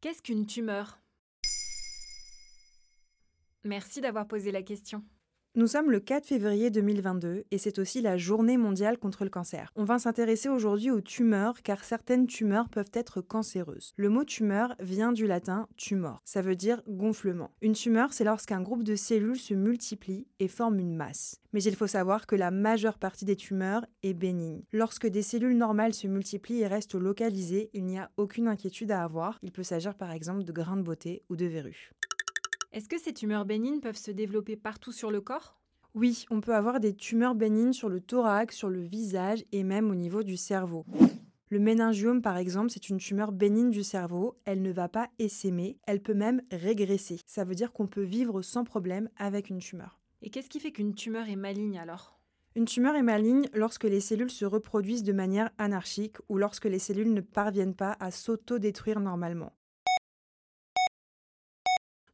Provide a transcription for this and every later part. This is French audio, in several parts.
Qu'est-ce qu'une tumeur? Merci d'avoir posé la question. Nous sommes le 4 février 2022 et c'est aussi la journée mondiale contre le cancer. On va s'intéresser aujourd'hui aux tumeurs car certaines tumeurs peuvent être cancéreuses. Le mot tumeur vient du latin tumor, ça veut dire gonflement. Une tumeur, c'est lorsqu'un groupe de cellules se multiplie et forme une masse. Mais il faut savoir que la majeure partie des tumeurs est bénigne. Lorsque des cellules normales se multiplient et restent localisées, il n'y a aucune inquiétude à avoir. Il peut s'agir par exemple de grains de beauté ou de verrues. Est-ce que ces tumeurs bénignes peuvent se développer partout sur le corps? Oui, on peut avoir des tumeurs bénignes sur le thorax, sur le visage et même au niveau du cerveau. Le méningiome, par exemple, c'est une tumeur bénigne du cerveau. Elle ne va pas essaimer, elle peut même régresser. Ça veut dire qu'on peut vivre sans problème avec une tumeur. Et qu'est-ce qui fait qu'une tumeur est maligne alors? Une tumeur est maligne lorsque les cellules se reproduisent de manière anarchique ou lorsque les cellules ne parviennent pas à s'auto-détruire normalement.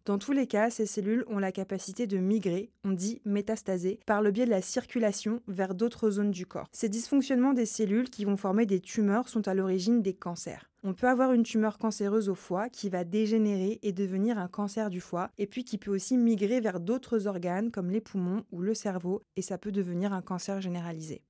Dans tous les cas, ces cellules ont la capacité de migrer, on dit métastaser, par le biais de la circulation vers d'autres zones du corps. Ces dysfonctionnements des cellules qui vont former des tumeurs sont à l'origine des cancers. On peut avoir une tumeur cancéreuse au foie qui va dégénérer et devenir un cancer du foie, et puis qui peut aussi migrer vers d'autres organes comme les poumons ou le cerveau, et ça peut devenir un cancer généralisé.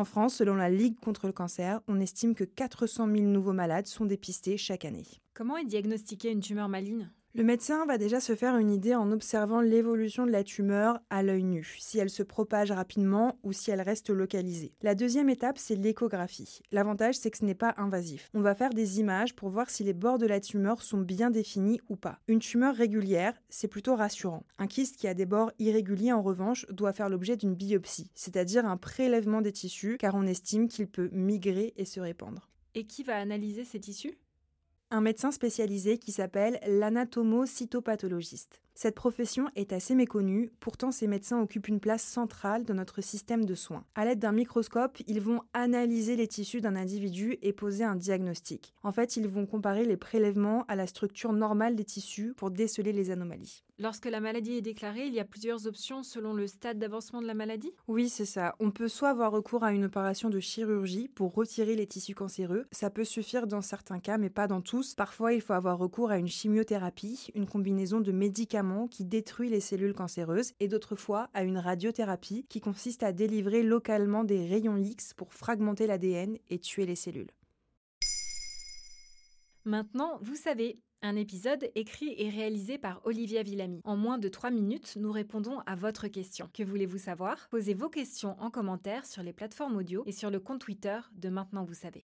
En France, selon la Ligue contre le cancer, on estime que 400 000 nouveaux malades sont dépistés chaque année. Comment est diagnostiquée une tumeur maligne? Le médecin va déjà se faire une idée en observant l'évolution de la tumeur à l'œil nu, si elle se propage rapidement ou si elle reste localisée. La deuxième étape, c'est l'échographie. L'avantage, c'est que ce n'est pas invasif. On va faire des images pour voir si les bords de la tumeur sont bien définis ou pas. Une tumeur régulière, c'est plutôt rassurant. Un kyste qui a des bords irréguliers, en revanche, doit faire l'objet d'une biopsie, c'est-à-dire un prélèvement des tissus, car on estime qu'il peut migrer et se répandre. Et qui va analyser ces tissus? Un médecin spécialisé qui s'appelle l'anatomo-cytopathologiste. Cette profession est assez méconnue, pourtant ces médecins occupent une place centrale dans notre système de soins. À l'aide d'un microscope, ils vont analyser les tissus d'un individu et poser un diagnostic. En fait, ils vont comparer les prélèvements à la structure normale des tissus pour déceler les anomalies. Lorsque la maladie est déclarée, il y a plusieurs options selon le stade d'avancement de la maladie? Oui, c'est ça. On peut soit avoir recours à une opération de chirurgie pour retirer les tissus cancéreux. Ça peut suffire dans certains cas, mais pas dans tous. Parfois, il faut avoir recours à une chimiothérapie, une combinaison de médicaments qui détruit les cellules cancéreuses, et d'autres fois à une radiothérapie qui consiste à délivrer localement des rayons X pour fragmenter l'ADN et tuer les cellules. Maintenant, vous savez, un épisode écrit et réalisé par Olivia Villamy. En moins de 3 minutes, nous répondons à votre question. Que voulez-vous savoir? Posez vos questions en commentaire sur les plateformes audio et sur le compte Twitter de Maintenant Vous savez.